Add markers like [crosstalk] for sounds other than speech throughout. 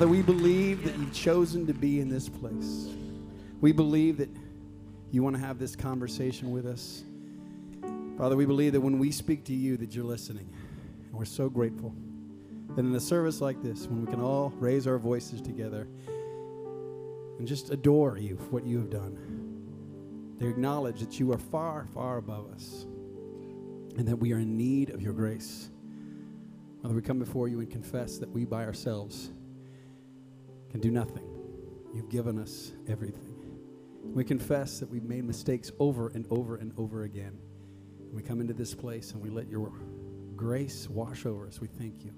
Father, we believe that you've chosen to be in this place. We believe that you want to have this conversation with us. Father, we believe that when we speak to you that you're listening. And we're so grateful that in a service like this, when we can all raise our voices together and just adore you for what you have done, to acknowledge that you are far, far above us and that we are in need of your grace. Father, we come before you and confess that we by ourselves can do nothing. You've given us everything. We confess that we've made mistakes over and over and over again. We come into this place and we let your grace wash over us. We thank you.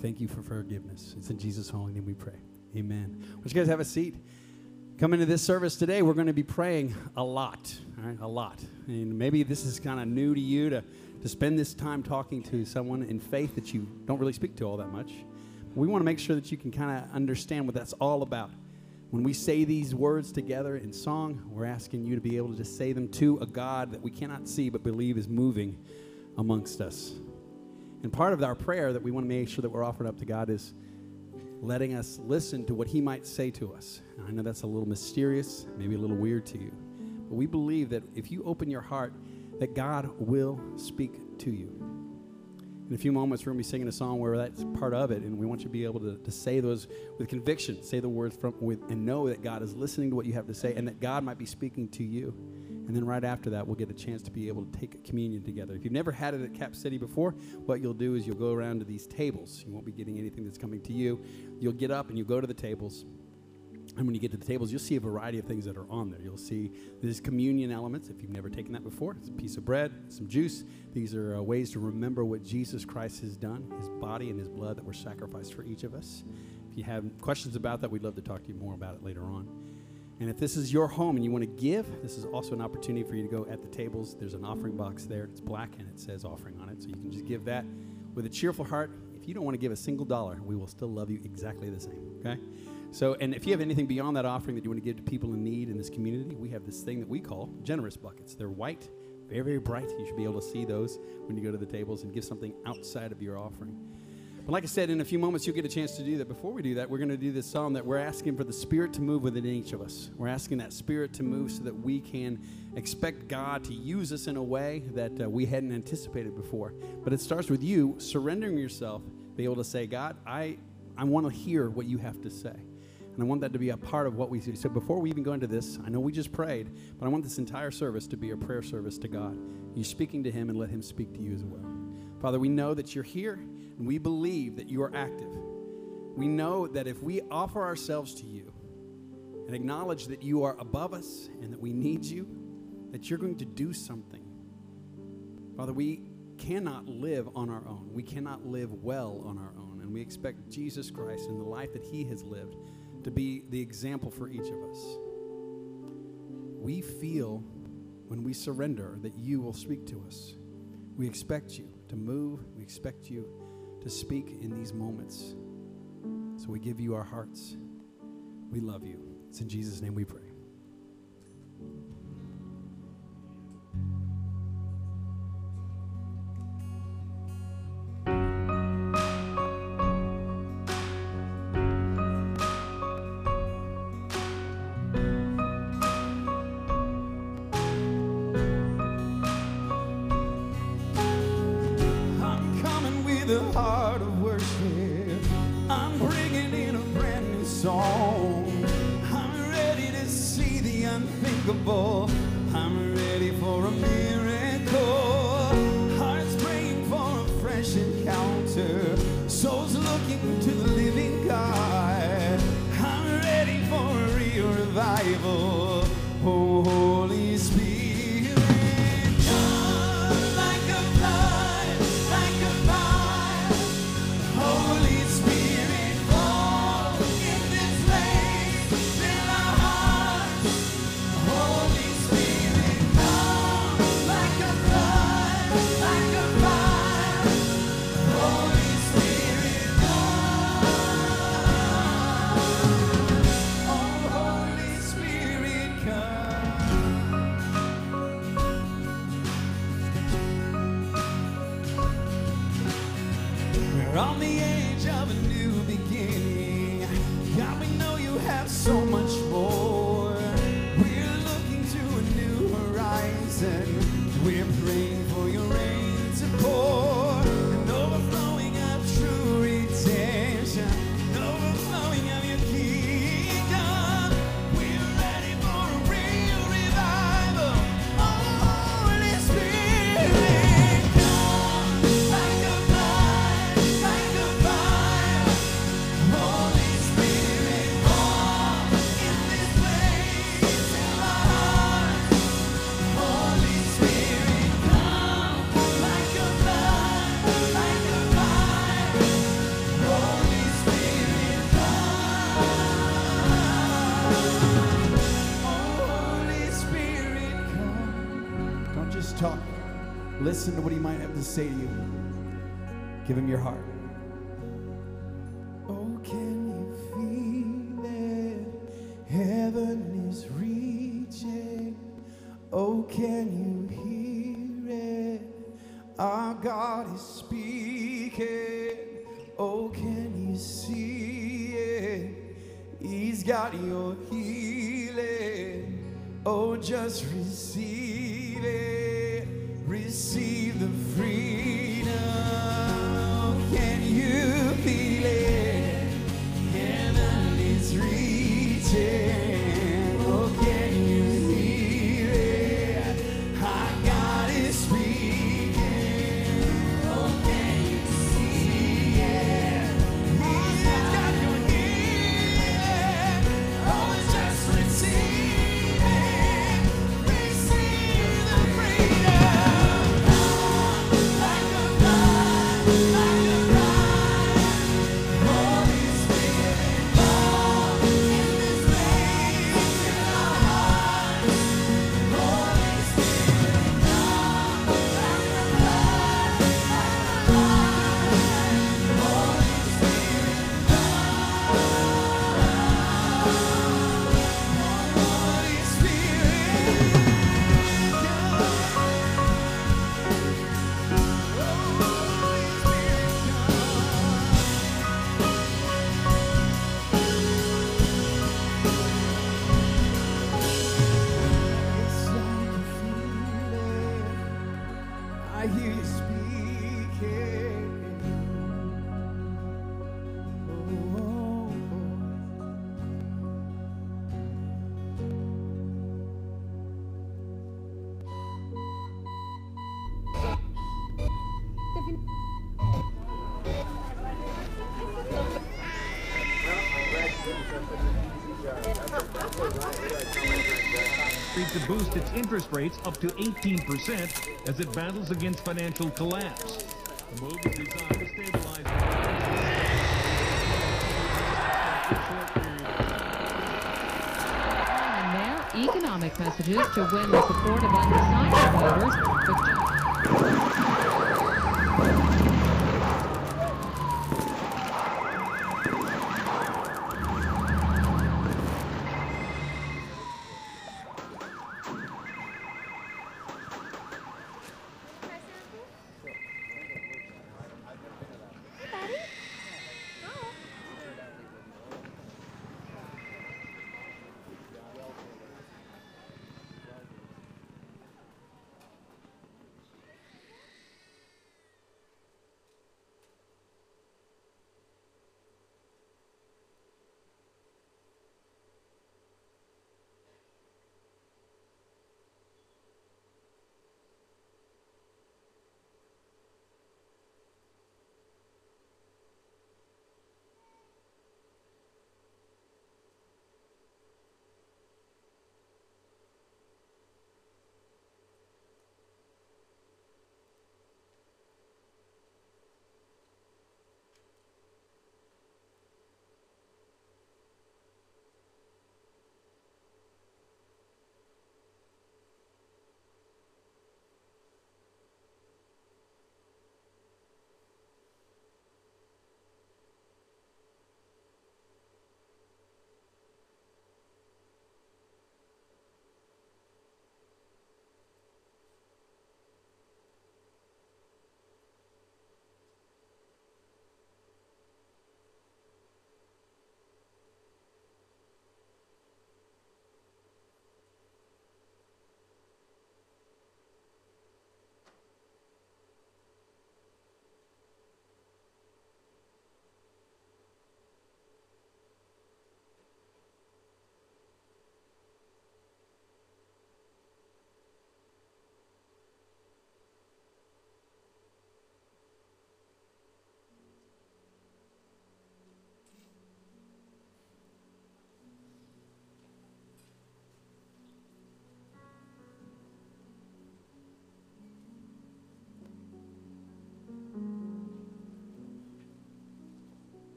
Thank you for forgiveness. It's in Jesus' holy name we pray. Amen. Would you guys have a seat? Come into this service today, we're going to be praying a lot, all right, a lot. And maybe this is kind of new to you to, to spend this time talking to someone in faith that you don't really speak to all that much. We want to make sure that you can kind of understand what that's all about. When we say these words together in song, we're asking you to be able to just say them to a God that we cannot see but believe is moving amongst us. And part of our prayer that we want to make sure that we're offering up to God is letting us listen to what He might say to us. I know that's a little mysterious, maybe a little weird to you, but we believe that if you open your heart, that God will speak to you. In a few moments, we're going to be singing a song where that's part of it, and we want you to be able to, to say those with conviction, say the words from with, and know that God is listening to what you have to say, and that God might be speaking to you. And then right after that, we'll get a chance to be able to take communion together. If you've never had it at Cap City before, what you'll do is you'll go around to these tables. You won't be getting anything that's coming to you. You'll get up and you'll go to the tables. And when you get to the tables, you'll see a variety of things that are on there. You'll see these communion elements. If you've never taken that before, it's a piece of bread, some juice. These are uh, ways to remember what Jesus Christ has done, his body and his blood that were sacrificed for each of us. If you have questions about that, we'd love to talk to you more about it later on. And if this is your home and you want to give, this is also an opportunity for you to go at the tables. There's an offering box there. It's black and it says offering on it. So you can just give that with a cheerful heart. If you don't want to give a single dollar, we will still love you exactly the same. Okay? So, and if you have anything beyond that offering that you want to give to people in need in this community, we have this thing that we call generous buckets. They're white, very, very bright. You should be able to see those when you go to the tables and give something outside of your offering. But like I said, in a few moments, you'll get a chance to do that. Before we do that, we're going to do this psalm that we're asking for the Spirit to move within each of us. We're asking that Spirit to move so that we can expect God to use us in a way that uh, we hadn't anticipated before. But it starts with you surrendering yourself, be able to say, God, I, I want to hear what you have to say. And I want that to be a part of what we do. So before we even go into this, I know we just prayed, but I want this entire service to be a prayer service to God. You're speaking to Him and let Him speak to you as well. Father, we know that you're here and we believe that you are active. We know that if we offer ourselves to you and acknowledge that you are above us and that we need you, that you're going to do something. Father, we cannot live on our own. We cannot live well on our own. And we expect Jesus Christ and the life that he has lived to be the example for each of us. We feel when we surrender that you will speak to us. We expect you to move, we expect you to speak in these moments. So we give you our hearts. We love you. It's in Jesus' name we pray. Revival. Oh, Holy Spirit, say to you. Give him your heart. Oh, can you feel it? Heaven is reaching. Oh, can you hear it? Our God is speaking. Oh, can you see it? He's got your healing. Oh, just receive it. Receive the freedom. Interest rates up to 18% as it battles against financial collapse. The move is designed to stabilize And their economic messages to win the support of undecided voters.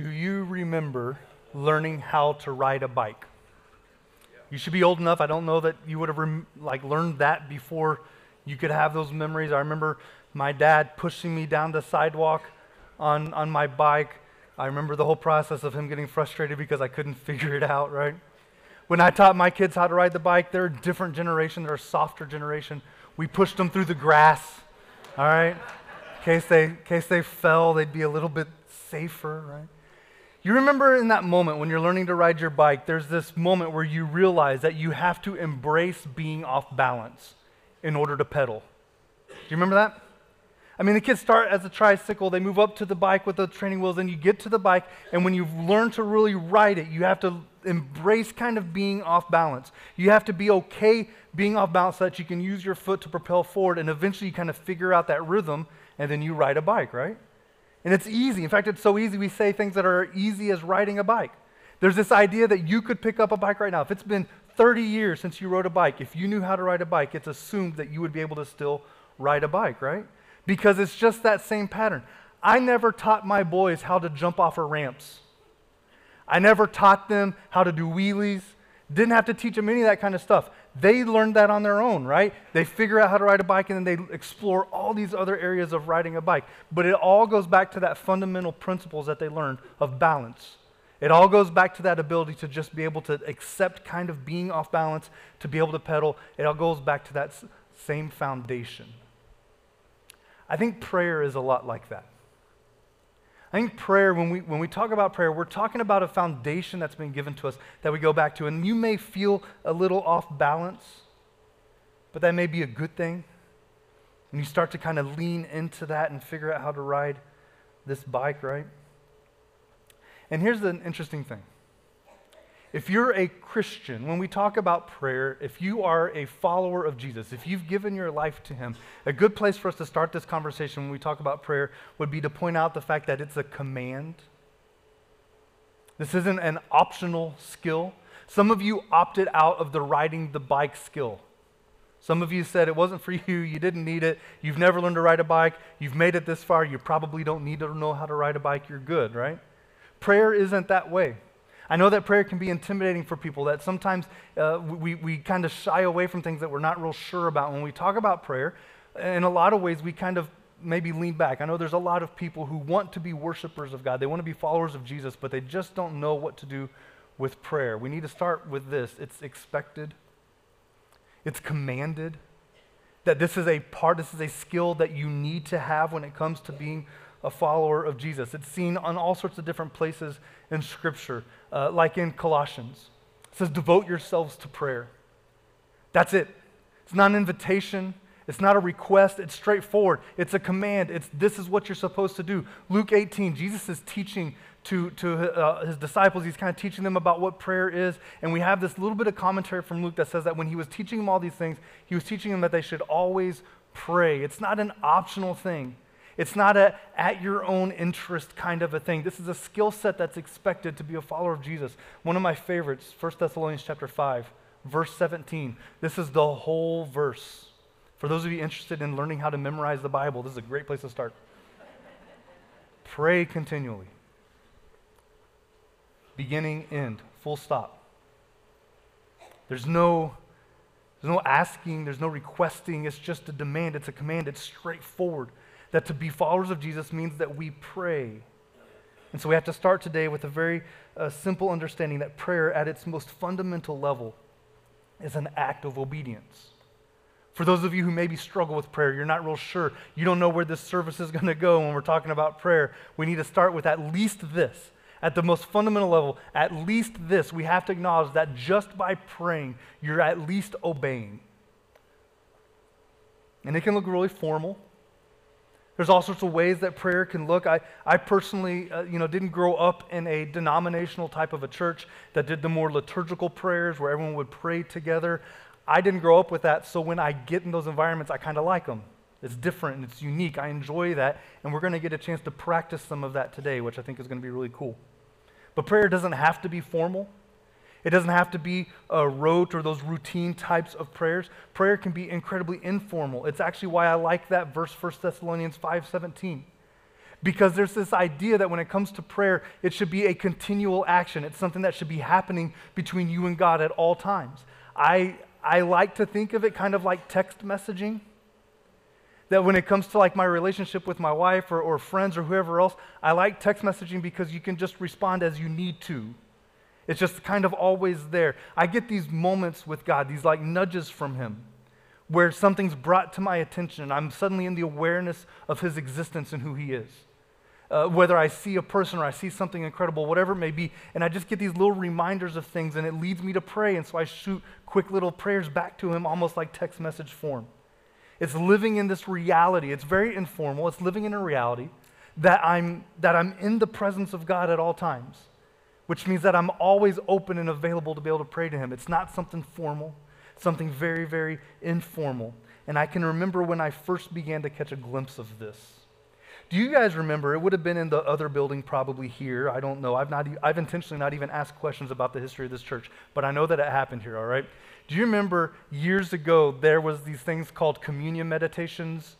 Do you remember learning how to ride a bike? You should be old enough. I don't know that you would have rem- like learned that before you could have those memories. I remember my dad pushing me down the sidewalk on, on my bike. I remember the whole process of him getting frustrated because I couldn't [laughs] figure it out, right? When I taught my kids how to ride the bike, they're a different generation, they're a softer generation. We pushed them through the grass, all right? In case they, in case they fell, they'd be a little bit safer, right? You remember in that moment when you're learning to ride your bike, there's this moment where you realize that you have to embrace being off balance in order to pedal. Do you remember that? I mean, the kids start as a tricycle, they move up to the bike with the training wheels, and you get to the bike, and when you've learned to really ride it, you have to embrace kind of being off balance. You have to be okay being off balance so that you can use your foot to propel forward, and eventually you kind of figure out that rhythm, and then you ride a bike, right? And it's easy. In fact, it's so easy we say things that are easy as riding a bike. There's this idea that you could pick up a bike right now. If it's been 30 years since you rode a bike, if you knew how to ride a bike, it's assumed that you would be able to still ride a bike, right? Because it's just that same pattern. I never taught my boys how to jump off of ramps. I never taught them how to do wheelies. Didn't have to teach them any of that kind of stuff. They learned that on their own, right? They figure out how to ride a bike and then they explore all these other areas of riding a bike. But it all goes back to that fundamental principles that they learned of balance. It all goes back to that ability to just be able to accept kind of being off balance, to be able to pedal. It all goes back to that same foundation. I think prayer is a lot like that. I think prayer, when we, when we talk about prayer, we're talking about a foundation that's been given to us that we go back to. And you may feel a little off balance, but that may be a good thing. And you start to kind of lean into that and figure out how to ride this bike, right? And here's the interesting thing if you're a Christian, when we talk about prayer, if you are a follower of Jesus, if you've given your life to Him, a good place for us to start this conversation when we talk about prayer would be to point out the fact that it's a command. This isn't an optional skill. Some of you opted out of the riding the bike skill. Some of you said it wasn't for you, you didn't need it, you've never learned to ride a bike, you've made it this far, you probably don't need to know how to ride a bike, you're good, right? Prayer isn't that way. I know that prayer can be intimidating for people, that sometimes uh, we, we kind of shy away from things that we're not real sure about. When we talk about prayer, in a lot of ways, we kind of maybe lean back. I know there's a lot of people who want to be worshipers of God, they want to be followers of Jesus, but they just don't know what to do with prayer. We need to start with this it's expected, it's commanded. That this is a part, this is a skill that you need to have when it comes to being a follower of Jesus. It's seen on all sorts of different places in Scripture, uh, like in Colossians. It says, Devote yourselves to prayer. That's it. It's not an invitation. It's not a request. It's straightforward. It's a command. It's this is what you're supposed to do. Luke 18, Jesus is teaching to, to uh, his disciples. He's kind of teaching them about what prayer is. And we have this little bit of commentary from Luke that says that when he was teaching them all these things, he was teaching them that they should always pray. It's not an optional thing. It's not a at your own interest kind of a thing. This is a skill set that's expected to be a follower of Jesus. One of my favorites, 1 Thessalonians chapter 5, verse 17. This is the whole verse. For those of you interested in learning how to memorize the Bible, this is a great place to start. Pray continually. Beginning, end, full stop. There's no there's no asking, there's no requesting, it's just a demand, it's a command, it's straightforward that to be followers of Jesus means that we pray. And so we have to start today with a very uh, simple understanding that prayer, at its most fundamental level, is an act of obedience. For those of you who maybe struggle with prayer, you're not real sure, you don't know where this service is going to go when we're talking about prayer, we need to start with at least this. At the most fundamental level, at least this, we have to acknowledge that just by praying, you're at least obeying. And it can look really formal. There's all sorts of ways that prayer can look. I, I personally, uh, you know, didn't grow up in a denominational type of a church that did the more liturgical prayers where everyone would pray together. I didn't grow up with that, so when I get in those environments, I kind of like them. It's different and it's unique. I enjoy that, and we're going to get a chance to practice some of that today, which I think is going to be really cool. But prayer doesn't have to be formal. It doesn't have to be a rote or those routine types of prayers. Prayer can be incredibly informal. It's actually why I like that verse 1 Thessalonians 5:17. Because there's this idea that when it comes to prayer, it should be a continual action. It's something that should be happening between you and God at all times. I, I like to think of it kind of like text messaging. That when it comes to like my relationship with my wife or, or friends or whoever else, I like text messaging because you can just respond as you need to. It's just kind of always there. I get these moments with God, these like nudges from Him, where something's brought to my attention and I'm suddenly in the awareness of His existence and who He is. Uh, whether I see a person or I see something incredible, whatever it may be, and I just get these little reminders of things and it leads me to pray. And so I shoot quick little prayers back to Him, almost like text message form. It's living in this reality. It's very informal. It's living in a reality that I'm, that I'm in the presence of God at all times which means that I'm always open and available to be able to pray to Him. It's not something formal, something very, very informal. And I can remember when I first began to catch a glimpse of this. Do you guys remember? It would have been in the other building, probably here. I don't know. I've, not, I've intentionally not even asked questions about the history of this church, but I know that it happened here, all right? Do you remember years ago there was these things called communion meditations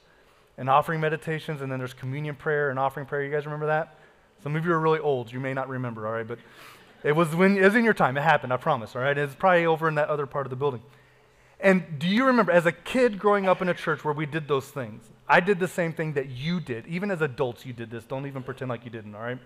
and offering meditations, and then there's communion prayer and offering prayer? You guys remember that? Some of you are really old. You may not remember, all right? But it was when it was in your time. It happened, I promise, all right? It's probably over in that other part of the building. And do you remember, as a kid growing up in a church where we did those things, I did the same thing that you did. Even as adults, you did this. Don't even pretend like you didn't, all right?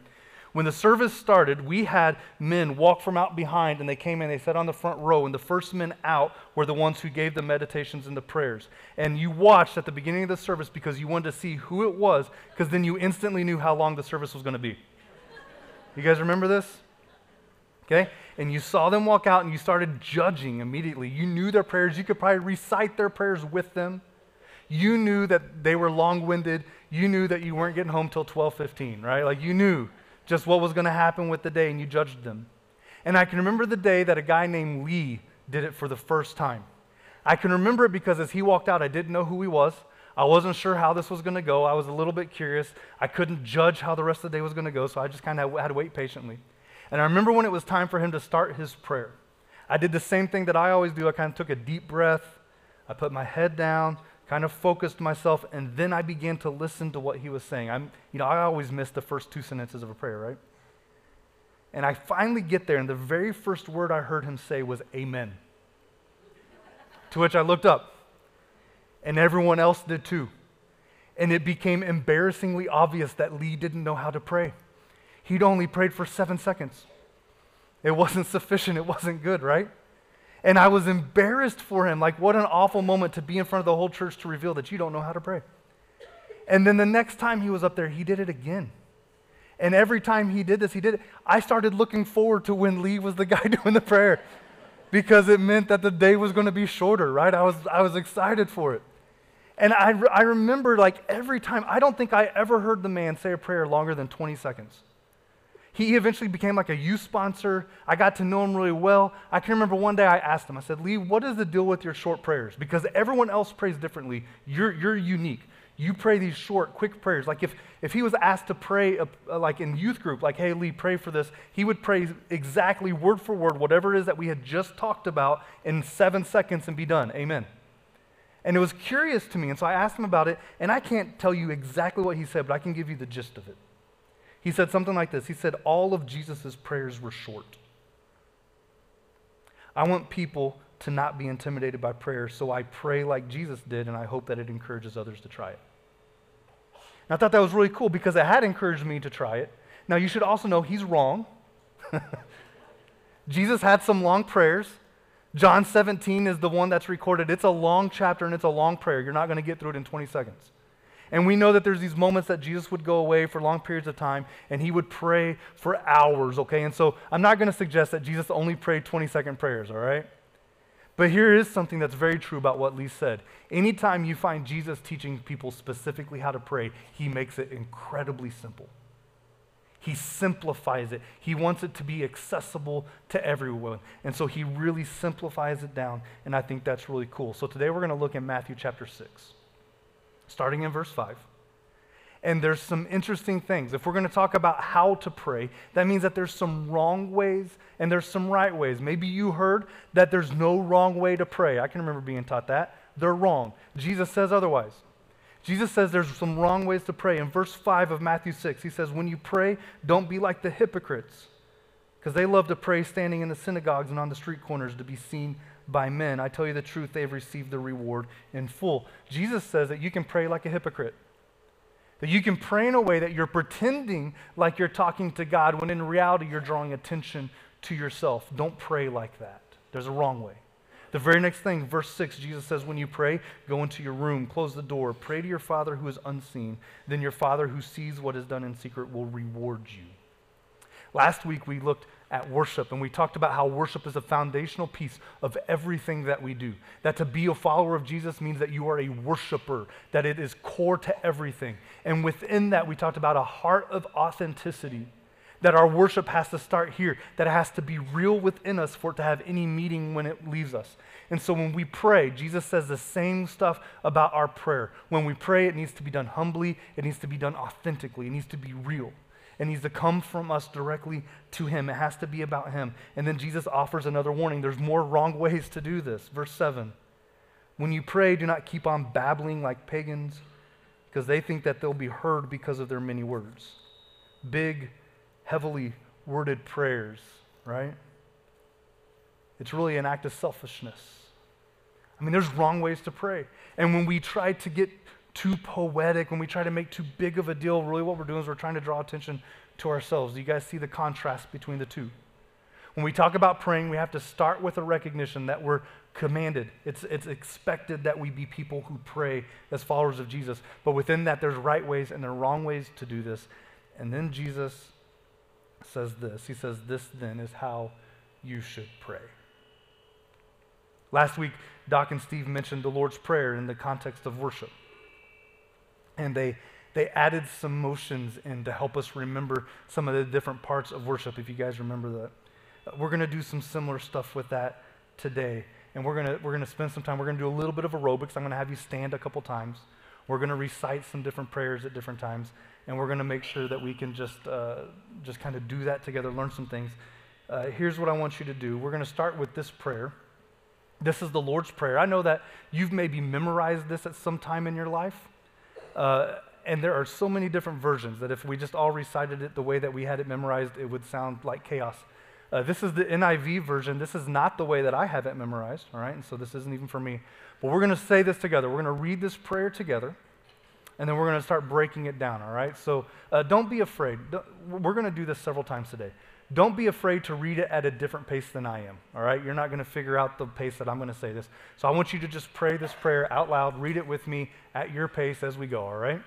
When the service started, we had men walk from out behind and they came in, they sat on the front row, and the first men out were the ones who gave the meditations and the prayers. And you watched at the beginning of the service because you wanted to see who it was, because then you instantly knew how long the service was going to be. You guys remember this? Okay? And you saw them walk out and you started judging immediately. You knew their prayers. You could probably recite their prayers with them. You knew that they were long-winded. You knew that you weren't getting home till 12:15, right? Like you knew just what was going to happen with the day, and you judged them. And I can remember the day that a guy named Lee did it for the first time. I can remember it because as he walked out, I didn't know who he was. I wasn't sure how this was going to go. I was a little bit curious. I couldn't judge how the rest of the day was going to go, so I just kind of had to wait patiently. And I remember when it was time for him to start his prayer. I did the same thing that I always do. I kind of took a deep breath. I put my head down, kind of focused myself, and then I began to listen to what he was saying. I'm, you know, I always miss the first two sentences of a prayer, right? And I finally get there, and the very first word I heard him say was amen. to which I looked up, and everyone else did too. And it became embarrassingly obvious that Lee didn't know how to pray. He'd only prayed for seven seconds. It wasn't sufficient, it wasn't good, right? And I was embarrassed for him. Like, what an awful moment to be in front of the whole church to reveal that you don't know how to pray. And then the next time he was up there, he did it again. And every time he did this, he did it. I started looking forward to when Lee was the [laughs] guy doing the prayer because it meant that the day was going to be shorter, right? I was, I was excited for it. And I, I remember, like, every time, I don't think I ever heard the man say a prayer longer than 20 seconds. He eventually became like a youth sponsor. I got to know him really well. I can remember one day I asked him, I said, Lee, what is the deal with your short prayers? Because everyone else prays differently. You're, you're unique. You pray these short, quick prayers. Like if, if he was asked to pray, uh, uh, like in youth group, like, hey, Lee, pray for this, he would pray exactly word for word, whatever it is that we had just talked about in seven seconds and be done. Amen. And it was curious to me. And so I asked him about it, and I can't tell you exactly what he said, but I can give you the gist of it. He said something like this He said, All of Jesus' prayers were short. I want people to not be intimidated by prayer, so I pray like Jesus did, and I hope that it encourages others to try it. And I thought that was really cool because it had encouraged me to try it. Now, you should also know he's wrong. [laughs] Jesus had some long prayers. John 17 is the one that's recorded. It's a long chapter and it's a long prayer. You're not going to get through it in 20 seconds. And we know that there's these moments that Jesus would go away for long periods of time and he would pray for hours, okay? And so I'm not going to suggest that Jesus only prayed 20 second prayers, all right? But here is something that's very true about what Lee said. Anytime you find Jesus teaching people specifically how to pray, he makes it incredibly simple. He simplifies it. He wants it to be accessible to everyone. And so he really simplifies it down, and I think that's really cool. So today we're going to look at Matthew chapter 6 starting in verse 5. And there's some interesting things. If we're going to talk about how to pray, that means that there's some wrong ways and there's some right ways. Maybe you heard that there's no wrong way to pray. I can remember being taught that. They're wrong. Jesus says otherwise. Jesus says there's some wrong ways to pray. In verse 5 of Matthew 6, he says, When you pray, don't be like the hypocrites, because they love to pray standing in the synagogues and on the street corners to be seen by men. I tell you the truth, they've received the reward in full. Jesus says that you can pray like a hypocrite. That you can pray in a way that you're pretending like you're talking to God when in reality you're drawing attention to yourself. Don't pray like that. There's a wrong way. The very next thing, verse 6, Jesus says, When you pray, go into your room, close the door, pray to your Father who is unseen. Then your Father who sees what is done in secret will reward you. Last week we looked at worship and we talked about how worship is a foundational piece of everything that we do. That to be a follower of Jesus means that you are a worshiper, that it is core to everything. And within that, we talked about a heart of authenticity that our worship has to start here, that it has to be real within us for it to have any meaning when it leaves us. And so when we pray, Jesus says the same stuff about our prayer. When we pray, it needs to be done humbly, it needs to be done authentically, it needs to be real. It needs to come from us directly to Him. It has to be about Him. And then Jesus offers another warning. There's more wrong ways to do this. Verse 7 When you pray, do not keep on babbling like pagans, because they think that they'll be heard because of their many words. Big, heavily worded prayers, right? It's really an act of selfishness. I mean, there's wrong ways to pray. And when we try to get too poetic, when we try to make too big of a deal, really what we're doing is we're trying to draw attention to ourselves. Do you guys see the contrast between the two? When we talk about praying, we have to start with a recognition that we're commanded. It's, it's expected that we be people who pray as followers of Jesus. But within that, there's right ways and there are wrong ways to do this. And then Jesus says this He says, This then is how you should pray. Last week, Doc and Steve mentioned the Lord's Prayer in the context of worship. And they, they added some motions in to help us remember some of the different parts of worship, if you guys remember that. We're going to do some similar stuff with that today. And we're going to we're gonna spend some time, we're going to do a little bit of aerobics. I'm going to have you stand a couple times. We're going to recite some different prayers at different times. And we're going to make sure that we can just, uh, just kind of do that together, learn some things. Uh, here's what I want you to do. We're going to start with this prayer. This is the Lord's Prayer. I know that you've maybe memorized this at some time in your life. Uh, and there are so many different versions that if we just all recited it the way that we had it memorized, it would sound like chaos. Uh, this is the NIV version. This is not the way that I have it memorized, all right? And so this isn't even for me. But we're going to say this together. We're going to read this prayer together, and then we're going to start breaking it down, all right? So uh, don't be afraid. We're going to do this several times today. Don't be afraid to read it at a different pace than I am, all right? You're not going to figure out the pace that I'm going to say this. So I want you to just pray this prayer out loud, read it with me at your pace as we go, all right?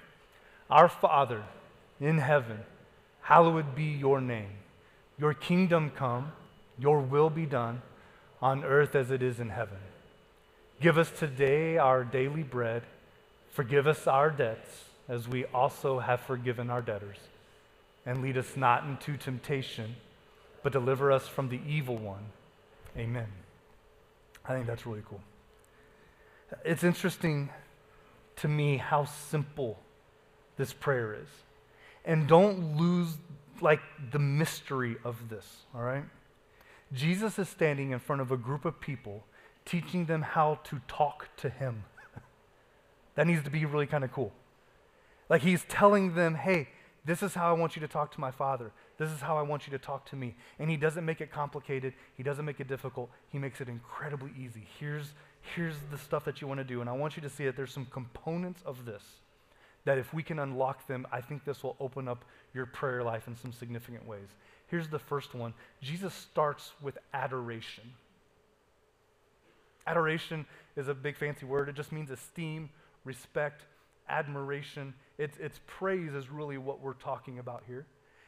Our Father in heaven, hallowed be your name. Your kingdom come, your will be done on earth as it is in heaven. Give us today our daily bread. Forgive us our debts as we also have forgiven our debtors. And lead us not into temptation but deliver us from the evil one. Amen. I think that's really cool. It's interesting to me how simple this prayer is. And don't lose like the mystery of this, all right? Jesus is standing in front of a group of people teaching them how to talk to him. [laughs] that needs to be really kind of cool. Like he's telling them, "Hey, this is how I want you to talk to my Father. This is how I want you to talk to me. And he doesn't make it complicated. He doesn't make it difficult. He makes it incredibly easy. Here's, here's the stuff that you want to do. And I want you to see that there's some components of this that if we can unlock them, I think this will open up your prayer life in some significant ways. Here's the first one Jesus starts with adoration. Adoration is a big fancy word, it just means esteem, respect, admiration. It's, it's praise, is really what we're talking about here.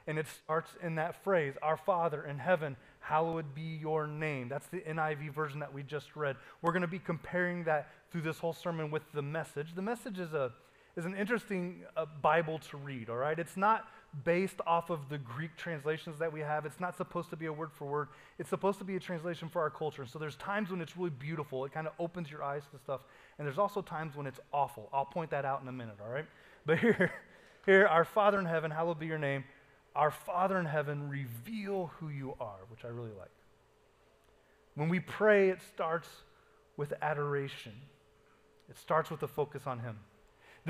And it starts in that phrase Our Father in heaven, hallowed be your name. That's the NIV version that we just read. We're going to be comparing that through this whole sermon with the message. The message is, a, is an interesting uh, Bible to read, all right? It's not based off of the Greek translations that we have. It's not supposed to be a word for word. It's supposed to be a translation for our culture. So there's times when it's really beautiful. It kind of opens your eyes to stuff. And there's also times when it's awful. I'll point that out in a minute, all right? But [laughs] here, here, our Father in heaven, hallowed be your name. Our Father in heaven, reveal who you are, which I really like. When we pray, it starts with adoration. It starts with a focus on Him.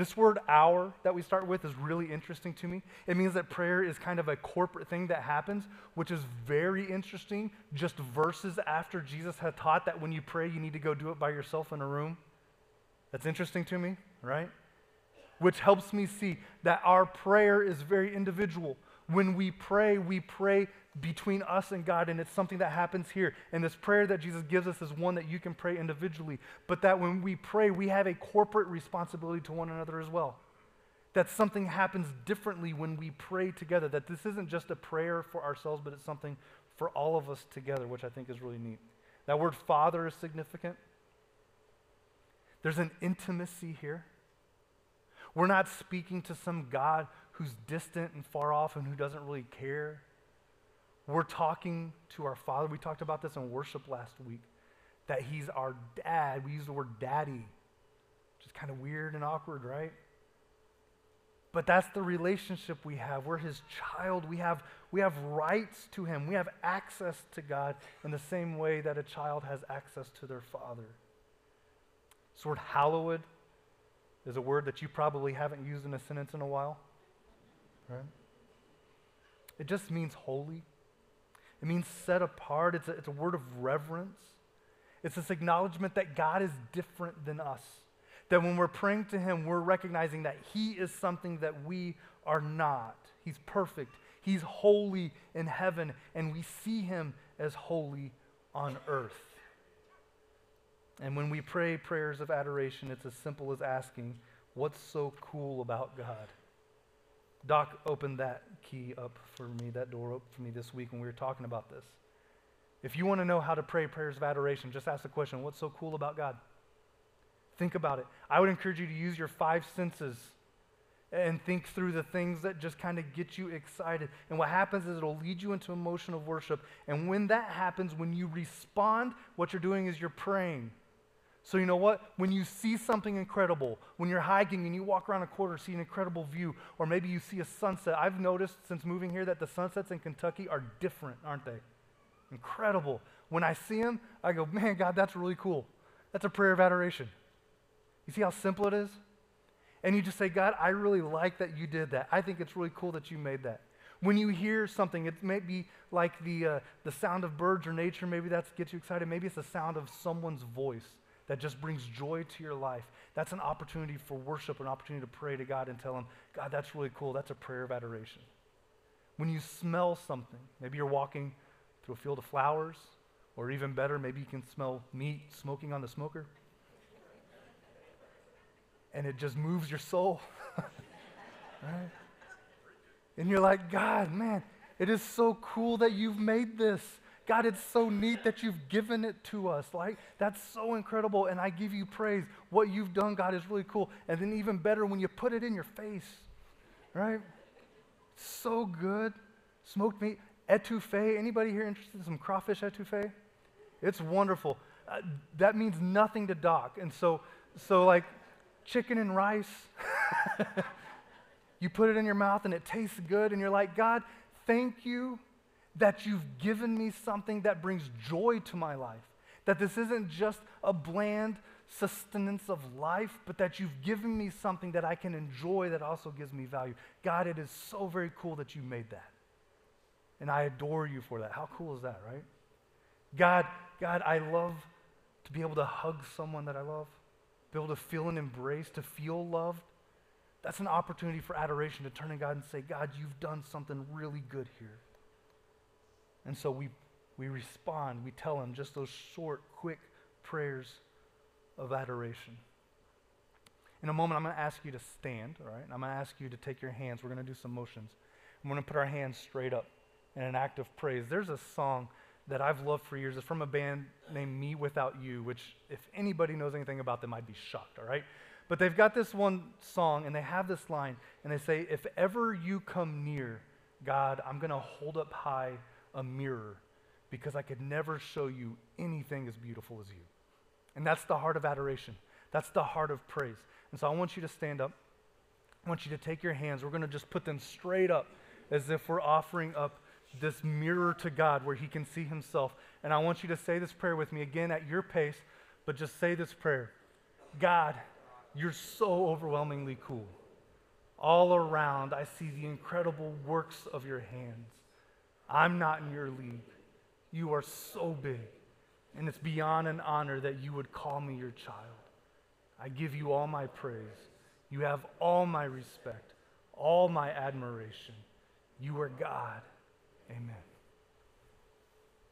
This word our that we start with is really interesting to me. It means that prayer is kind of a corporate thing that happens, which is very interesting. Just verses after Jesus had taught that when you pray, you need to go do it by yourself in a room. That's interesting to me, right? Which helps me see that our prayer is very individual. When we pray, we pray between us and God, and it's something that happens here. And this prayer that Jesus gives us is one that you can pray individually, but that when we pray, we have a corporate responsibility to one another as well. That something happens differently when we pray together, that this isn't just a prayer for ourselves, but it's something for all of us together, which I think is really neat. That word Father is significant. There's an intimacy here. We're not speaking to some God who's distant and far off and who doesn't really care. We're talking to our Father. We talked about this in worship last week that He's our dad. We use the word daddy, which is kind of weird and awkward, right? But that's the relationship we have. We're His child. We have, we have rights to Him. We have access to God in the same way that a child has access to their Father. This word hallowed is a word that you probably haven't used in a sentence in a while. Right? It just means holy. It means set apart. It's a, it's a word of reverence. It's this acknowledgement that God is different than us. That when we're praying to Him, we're recognizing that He is something that we are not. He's perfect. He's holy in heaven, and we see Him as holy on earth. And when we pray prayers of adoration, it's as simple as asking, What's so cool about God? Doc opened that key up for me, that door opened for me this week when we were talking about this. If you want to know how to pray prayers of adoration, just ask the question what's so cool about God? Think about it. I would encourage you to use your five senses and think through the things that just kind of get you excited. And what happens is it'll lead you into emotion of worship. And when that happens, when you respond, what you're doing is you're praying. So, you know what? When you see something incredible, when you're hiking and you walk around a corner, see an incredible view, or maybe you see a sunset. I've noticed since moving here that the sunsets in Kentucky are different, aren't they? Incredible. When I see them, I go, man, God, that's really cool. That's a prayer of adoration. You see how simple it is? And you just say, God, I really like that you did that. I think it's really cool that you made that. When you hear something, it may be like the, uh, the sound of birds or nature, maybe that gets you excited. Maybe it's the sound of someone's voice that just brings joy to your life, that's an opportunity for worship, an opportunity to pray to God and tell Him, God, that's really cool. That's a prayer of adoration. When you smell something, maybe you're walking through a field of flowers, or even better, maybe you can smell meat smoking on the smoker. And it just moves your soul. [laughs] right? And you're like, God, man, it is so cool that you've made this. God, it's so neat that you've given it to us. Like, that's so incredible. And I give you praise. What you've done, God, is really cool. And then, even better, when you put it in your face, right? So good. Smoked meat, etouffee. Anybody here interested in some crawfish etouffee? It's wonderful. Uh, that means nothing to Doc. And so, so like chicken and rice, [laughs] you put it in your mouth and it tastes good, and you're like, God, thank you that you've given me something that brings joy to my life. That this isn't just a bland sustenance of life, but that you've given me something that I can enjoy that also gives me value. God, it is so very cool that you made that. And I adore you for that. How cool is that, right? God, God, I love to be able to hug someone that I love, be able to feel an embrace, to feel loved. That's an opportunity for adoration to turn to God and say, God, you've done something really good here. And so we, we respond, we tell him just those short, quick prayers of adoration. In a moment, I'm going to ask you to stand, all right? I'm going to ask you to take your hands. We're going to do some motions. I'm going to put our hands straight up in an act of praise. There's a song that I've loved for years. It's from a band named Me Without You, which, if anybody knows anything about them, I'd be shocked, all right? But they've got this one song, and they have this line, and they say, If ever you come near, God, I'm going to hold up high a mirror because I could never show you anything as beautiful as you. And that's the heart of adoration. That's the heart of praise. And so I want you to stand up. I want you to take your hands. We're going to just put them straight up as if we're offering up this mirror to God where He can see Himself. And I want you to say this prayer with me again at your pace, but just say this prayer God, you're so overwhelmingly cool. All around, I see the incredible works of your hands. I'm not in your league. You are so big, and it's beyond an honor that you would call me your child. I give you all my praise. You have all my respect, all my admiration. You are God. Amen.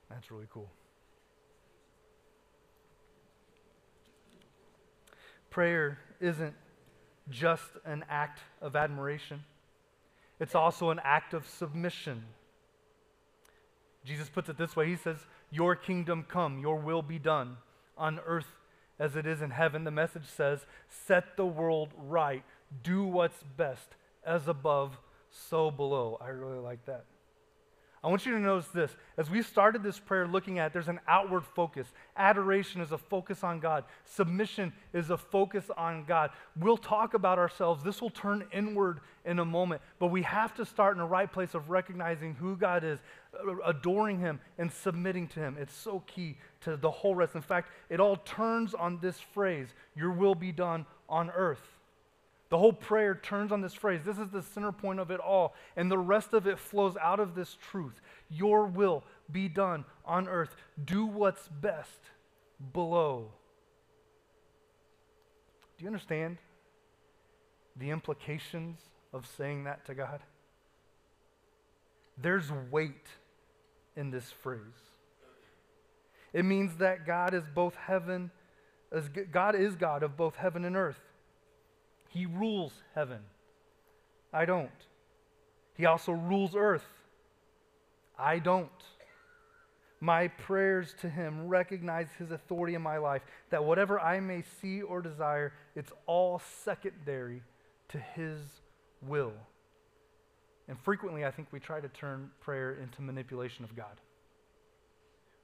That's really cool. Prayer isn't just an act of admiration, it's also an act of submission. Jesus puts it this way He says, Your kingdom come, your will be done on earth as it is in heaven. The message says, Set the world right, do what's best, as above, so below. I really like that. I want you to notice this. As we started this prayer looking at, there's an outward focus. Adoration is a focus on God. Submission is a focus on God. We'll talk about ourselves. This will turn inward in a moment. But we have to start in the right place of recognizing who God is, adoring Him, and submitting to Him. It's so key to the whole rest. In fact, it all turns on this phrase Your will be done on earth. The whole prayer turns on this phrase. This is the center point of it all. And the rest of it flows out of this truth Your will be done on earth. Do what's best below. Do you understand the implications of saying that to God? There's weight in this phrase. It means that God is both heaven, God is God of both heaven and earth. He rules heaven. I don't. He also rules earth. I don't. My prayers to Him recognize His authority in my life, that whatever I may see or desire, it's all secondary to His will. And frequently, I think we try to turn prayer into manipulation of God.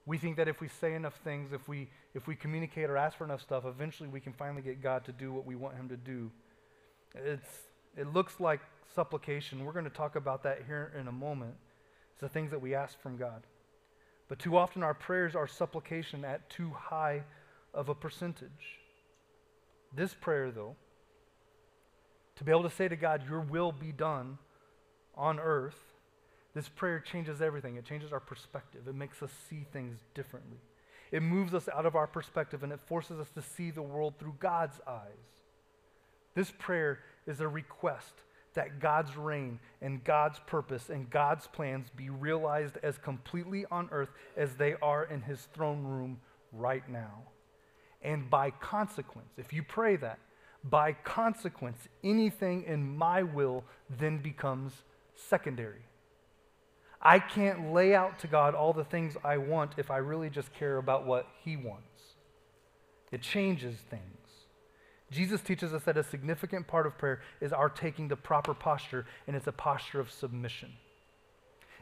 We think that if we say enough things, if we, if we communicate or ask for enough stuff, eventually we can finally get God to do what we want Him to do. It's, it looks like supplication. We're going to talk about that here in a moment. It's the things that we ask from God. But too often our prayers are supplication at too high of a percentage. This prayer, though, to be able to say to God, Your will be done on earth, this prayer changes everything. It changes our perspective, it makes us see things differently. It moves us out of our perspective and it forces us to see the world through God's eyes. This prayer is a request that God's reign and God's purpose and God's plans be realized as completely on earth as they are in his throne room right now. And by consequence, if you pray that, by consequence, anything in my will then becomes secondary. I can't lay out to God all the things I want if I really just care about what He wants. It changes things. Jesus teaches us that a significant part of prayer is our taking the proper posture, and it's a posture of submission.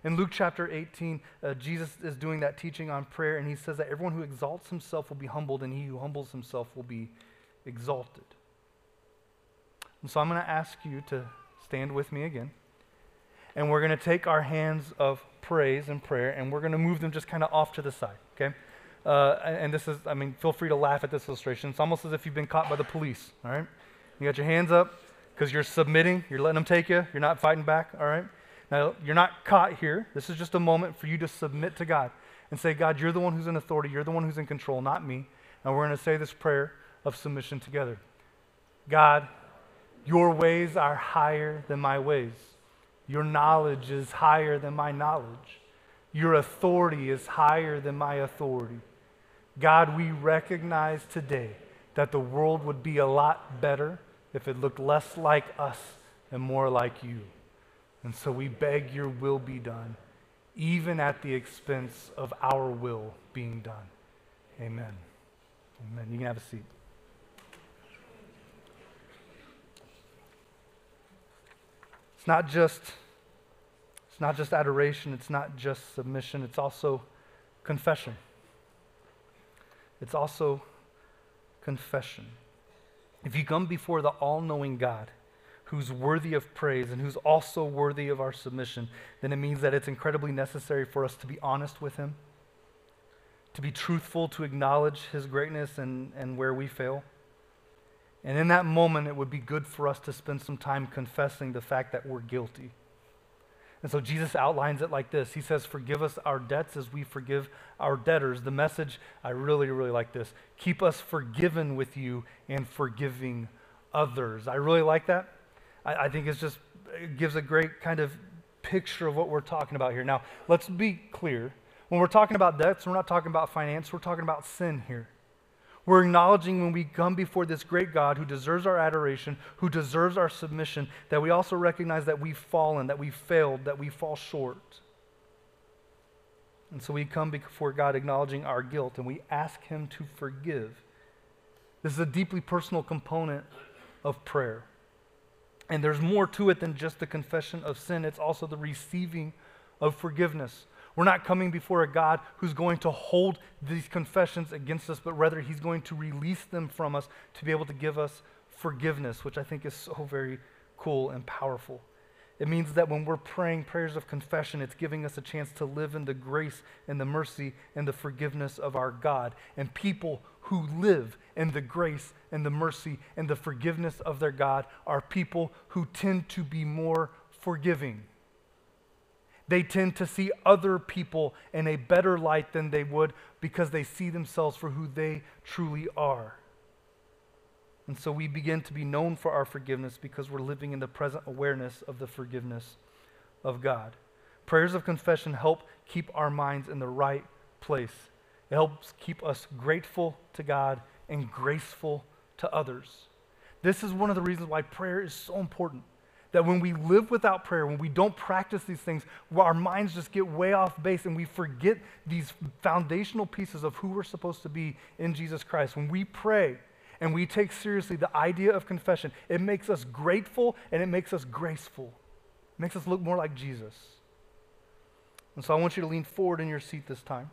In Luke chapter 18, uh, Jesus is doing that teaching on prayer, and he says that everyone who exalts himself will be humbled, and he who humbles himself will be exalted. And so I'm going to ask you to stand with me again. And we're going to take our hands of praise and prayer, and we're going to move them just kind of off to the side, okay? Uh, and this is, I mean, feel free to laugh at this illustration. It's almost as if you've been caught by the police, all right? You got your hands up because you're submitting, you're letting them take you, you're not fighting back, all right? Now, you're not caught here. This is just a moment for you to submit to God and say, God, you're the one who's in authority, you're the one who's in control, not me. And we're going to say this prayer of submission together. God, your ways are higher than my ways. Your knowledge is higher than my knowledge. Your authority is higher than my authority. God, we recognize today that the world would be a lot better if it looked less like us and more like you. And so we beg your will be done, even at the expense of our will being done. Amen. Amen. You can have a seat. It's not just it's not just adoration, it's not just submission, it's also confession. It's also confession. If you come before the all knowing God, who's worthy of praise and who's also worthy of our submission, then it means that it's incredibly necessary for us to be honest with Him, to be truthful, to acknowledge His greatness and, and where we fail. And in that moment, it would be good for us to spend some time confessing the fact that we're guilty. And so Jesus outlines it like this He says, Forgive us our debts as we forgive our debtors. The message, I really, really like this. Keep us forgiven with you and forgiving others. I really like that. I, I think just, it gives a great kind of picture of what we're talking about here. Now, let's be clear. When we're talking about debts, we're not talking about finance, we're talking about sin here. We're acknowledging when we come before this great God who deserves our adoration, who deserves our submission, that we also recognize that we've fallen, that we've failed, that we fall short. And so we come before God acknowledging our guilt and we ask Him to forgive. This is a deeply personal component of prayer. And there's more to it than just the confession of sin, it's also the receiving of forgiveness. We're not coming before a God who's going to hold these confessions against us, but rather He's going to release them from us to be able to give us forgiveness, which I think is so very cool and powerful. It means that when we're praying prayers of confession, it's giving us a chance to live in the grace and the mercy and the forgiveness of our God. And people who live in the grace and the mercy and the forgiveness of their God are people who tend to be more forgiving. They tend to see other people in a better light than they would because they see themselves for who they truly are. And so we begin to be known for our forgiveness because we're living in the present awareness of the forgiveness of God. Prayers of confession help keep our minds in the right place. It helps keep us grateful to God and graceful to others. This is one of the reasons why prayer is so important that when we live without prayer, when we don't practice these things, our minds just get way off base and we forget these foundational pieces of who we're supposed to be in Jesus Christ. When we pray and we take seriously the idea of confession, it makes us grateful and it makes us graceful. It makes us look more like Jesus. And so I want you to lean forward in your seat this time.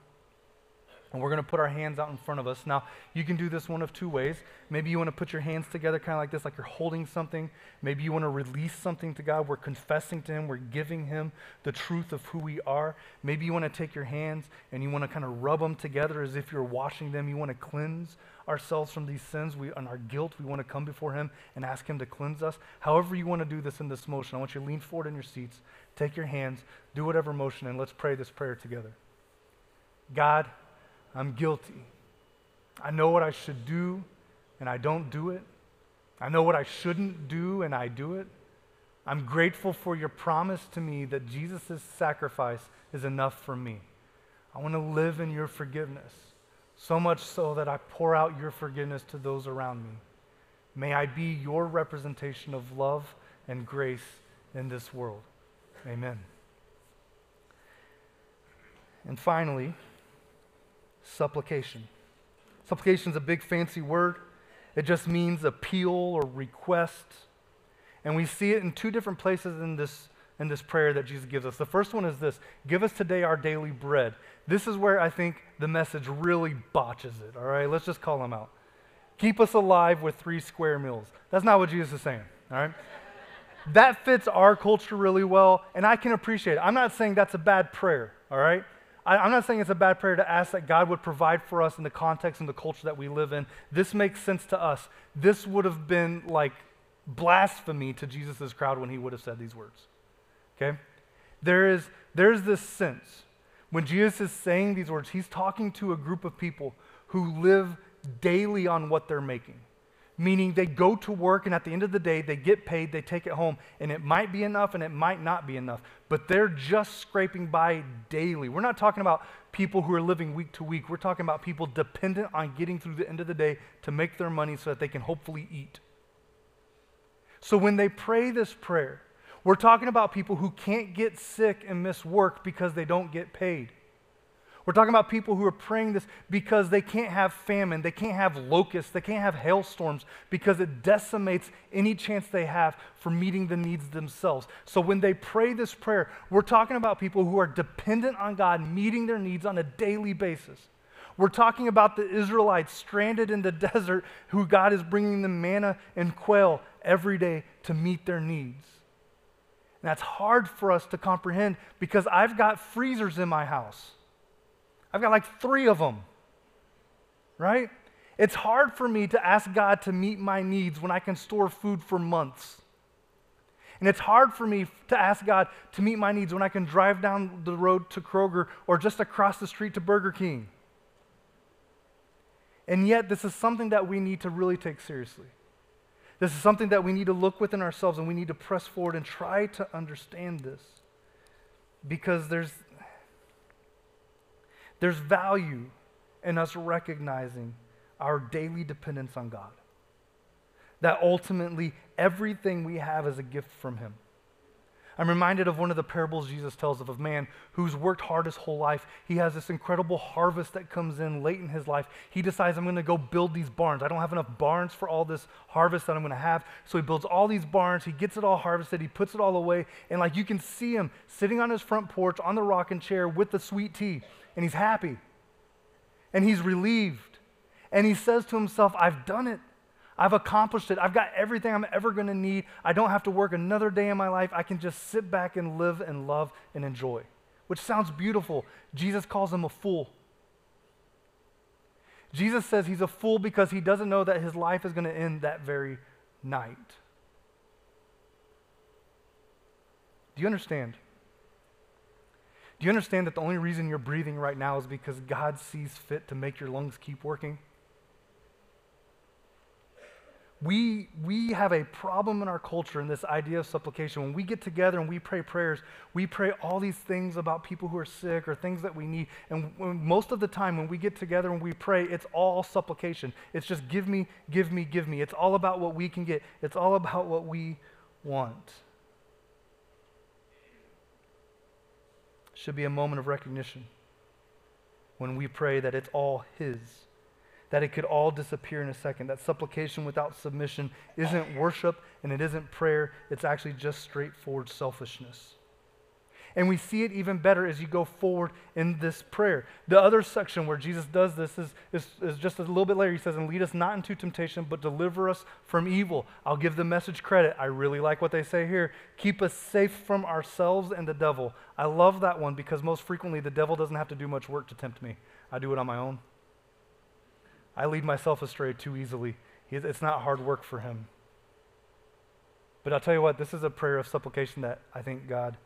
And we're going to put our hands out in front of us. Now, you can do this one of two ways. Maybe you want to put your hands together kind of like this, like you're holding something. Maybe you want to release something to God. We're confessing to Him, we're giving Him the truth of who we are. Maybe you want to take your hands and you want to kind of rub them together as if you're washing them. You want to cleanse ourselves from these sins we, and our guilt. We want to come before Him and ask Him to cleanse us. However, you want to do this in this motion, I want you to lean forward in your seats, take your hands, do whatever motion, and let's pray this prayer together. God, I'm guilty. I know what I should do and I don't do it. I know what I shouldn't do and I do it. I'm grateful for your promise to me that Jesus' sacrifice is enough for me. I want to live in your forgiveness, so much so that I pour out your forgiveness to those around me. May I be your representation of love and grace in this world. Amen. And finally, supplication. Supplication is a big fancy word. It just means appeal or request. And we see it in two different places in this, in this prayer that Jesus gives us. The first one is this Give us today our daily bread. This is where I think the message really botches it, all right? Let's just call them out. Keep us alive with three square meals. That's not what Jesus is saying, all right? that fits our culture really well, and I can appreciate it. I'm not saying that's a bad prayer, all right? I, am not saying it's a bad prayer to ask that God would provide for us in the context and the culture that we live in. This makes sense to us. This would have been like blasphemy to Jesus' crowd when he would have said these words. Okay? There is there's this sense when Jesus is saying these words, he's talking to a group of people who live daily on what they're making meaning they go to work and at the end of the day they get paid, they take it home, and it might be enough and it might not be enough, but they're just scraping by daily. We're not talking about people who are living week to week. We're talking about people dependent on getting through the end of the day to make their money so that they can hopefully eat. So when they pray this prayer, we're talking about people who can't get sick and miss work because they don't get paid. We're talking about people who are praying this because they can't have famine, they can't have locusts, they can't have hailstorms because it decimates any chance they have for meeting the needs themselves. So when they pray this prayer, we're talking about people who are dependent on God meeting their needs on a daily basis. We're talking about the Israelites stranded in the [laughs] desert who God is bringing them manna and quail every day to meet their needs. And that's hard for us to comprehend because I've got freezers in my house. I've got like three of them, right? It's hard for me to ask God to meet my needs when I can store food for months. And it's hard for me to ask God to meet my needs when I can drive down the road to Kroger or just across the street to Burger King. And yet, this is something that we need to really take seriously. This is something that we need to look within ourselves and we need to press forward and try to understand this. Because there's, there's value in us recognizing our daily dependence on God. That ultimately everything we have is a gift from Him. I'm reminded of one of the parables Jesus tells of a man who's worked hard his whole life. He has this incredible harvest that comes in late in his life. He decides, I'm going to go build these barns. I don't have enough barns for all this harvest that I'm going to have. So he builds all these barns. He gets it all harvested. He puts it all away. And like you can see him sitting on his front porch on the rocking chair with the sweet tea. And he's happy. And he's relieved. And he says to himself, I've done it. I've accomplished it. I've got everything I'm ever going to need. I don't have to work another day in my life. I can just sit back and live and love and enjoy, which sounds beautiful. Jesus calls him a fool. Jesus says he's a fool because he doesn't know that his life is going to end that very night. Do you understand? Do you understand that the only reason you're breathing right now is because God sees fit to make your lungs keep working? We, we have a problem in our culture in this idea of supplication. When we get together and we pray prayers, we pray all these things about people who are sick or things that we need. And when, most of the time, when we get together and we pray, it's all supplication. It's just give me, give me, give me. It's all about what we can get, it's all about what we want. Should be a moment of recognition when we pray that it's all His that it could all disappear in a second. That supplication without submission isn't worship and it isn't prayer, it's actually just straightforward selfishness. And we see it even better as you go forward in this prayer. The other section where Jesus does this is, is, is, just a little bit later. He says, And lead us not into temptation, but deliver us from evil. I'll give the message credit. I really like what they say here. Keep us safe from ourselves and the devil. I love that one because most frequently the devil doesn't have to do much work to tempt me, I do it on my own. I lead myself astray too easily. It's not hard work for him. But I'll tell you what, this is a prayer of supplication that I think God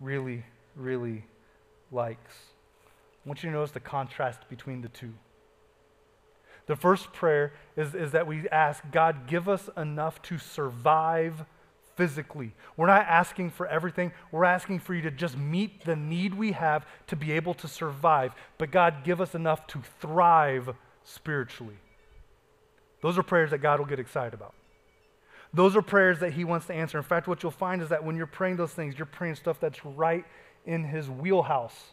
really, really likes. I want you to notice the contrast between the two. The first prayer is, is that we ask, God, give us enough to survive physically. We're not asking for everything. We're asking for you to just meet the need we have to be able to survive. But God, give us enough to thrive spiritually. Those are prayers that God will get excited about. Those are prayers that He wants to answer. In fact, what you'll find is that when you're praying those things, you're praying stuff that's right in His wheelhouse,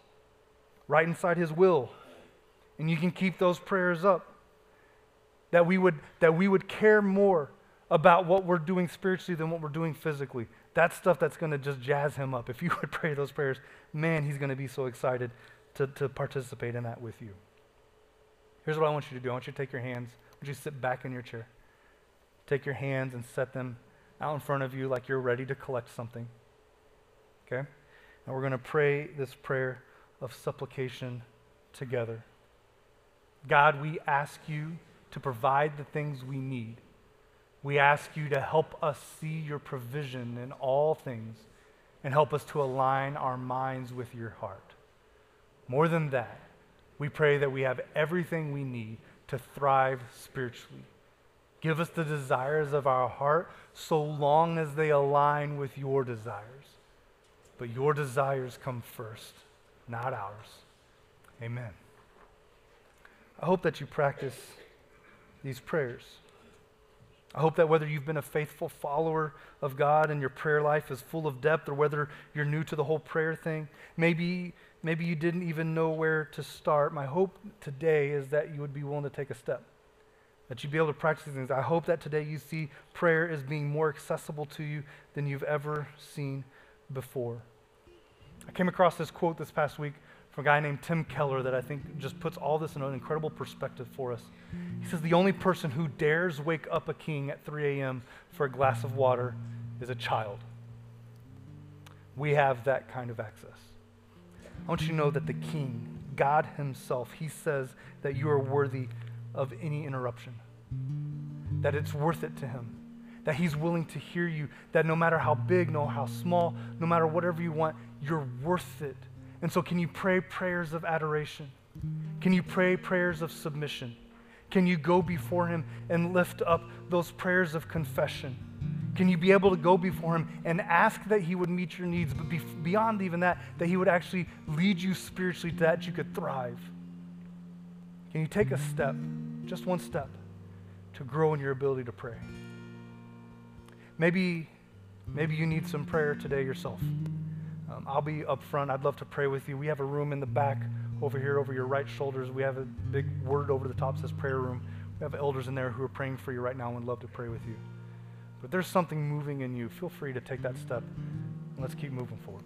right inside His will. And you can keep those prayers up. That we would, that we would care more about what we're doing spiritually than what we're doing physically. That's stuff that's going to just jazz Him up. If you [laughs] would pray those prayers, man, He's going to be so excited to, to participate in that with you. Here's what I want you to do I want you to take your hands, I want you to sit back in your chair. Take your hands and set them out in front of you like you're ready to collect something. Okay? And we're going to pray this prayer of supplication together. God, we ask you to provide the things we need. We ask you to help us see your provision in all things and help us to align our minds with your heart. More than that, we pray that we have everything we need to thrive spiritually. Give us the desires of our heart so long as they align with your desires. But your desires come first, not ours. Amen. I hope that you practice these prayers. I hope that whether you've been a faithful follower of God and your prayer life is full of depth, or whether you're new to the whole prayer thing, maybe maybe you didn't even know where to start. My hope today is that you would be willing to take a step, that you'd be able to practice these things. I hope that today you see prayer as being more accessible to you than you've ever seen before. I came across this quote this past week from a guy named Tim Keller that I think just puts all this in an incredible perspective for us. He says, The only person who dares wake up a king at 3 a.m. for a glass of water is a child. We have that kind of access. I want you to know that the King, God Himself, He says that you are worthy of any interruption. That it's worth it to Him. That He's willing to hear you. That no matter how big, no how small, no matter whatever you want, you're worth it. And so, can you pray prayers of adoration? Can you pray prayers of submission? Can you go before Him and lift up those prayers of confession? Can you be able to go before Him and ask that He would meet your needs, but be, beyond even that, that He would actually lead you spiritually to that you could thrive? Can you take a step, just one step, to grow in your ability to pray? Maybe, maybe you need some prayer today yourself. Um, I'll be up front. I'd love to pray with you. We have a room in the back over here, over your right shoulders. We have a big word over the top says prayer room. We have elders in there who are praying for you right now and would love to pray with you. But there's something moving in you. Feel free to take that step and let's keep moving forward.